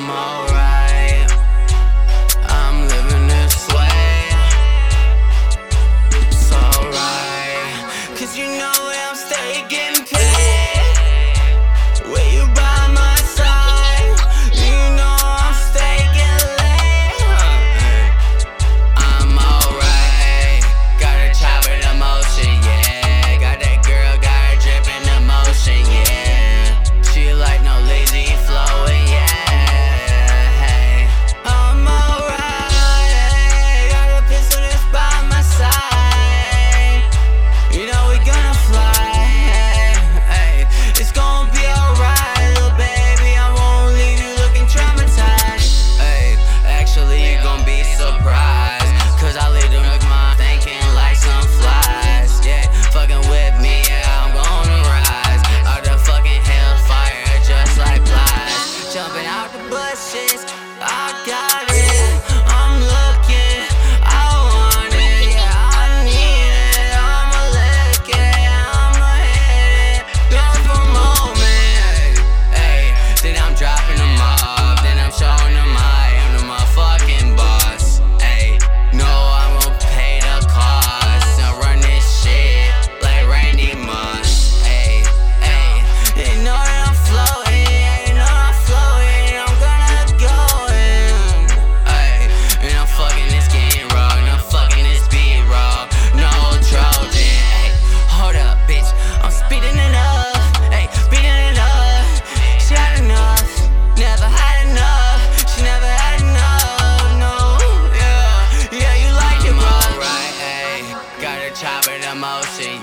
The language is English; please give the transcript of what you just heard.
I'm all Bushes, I got it. emotions.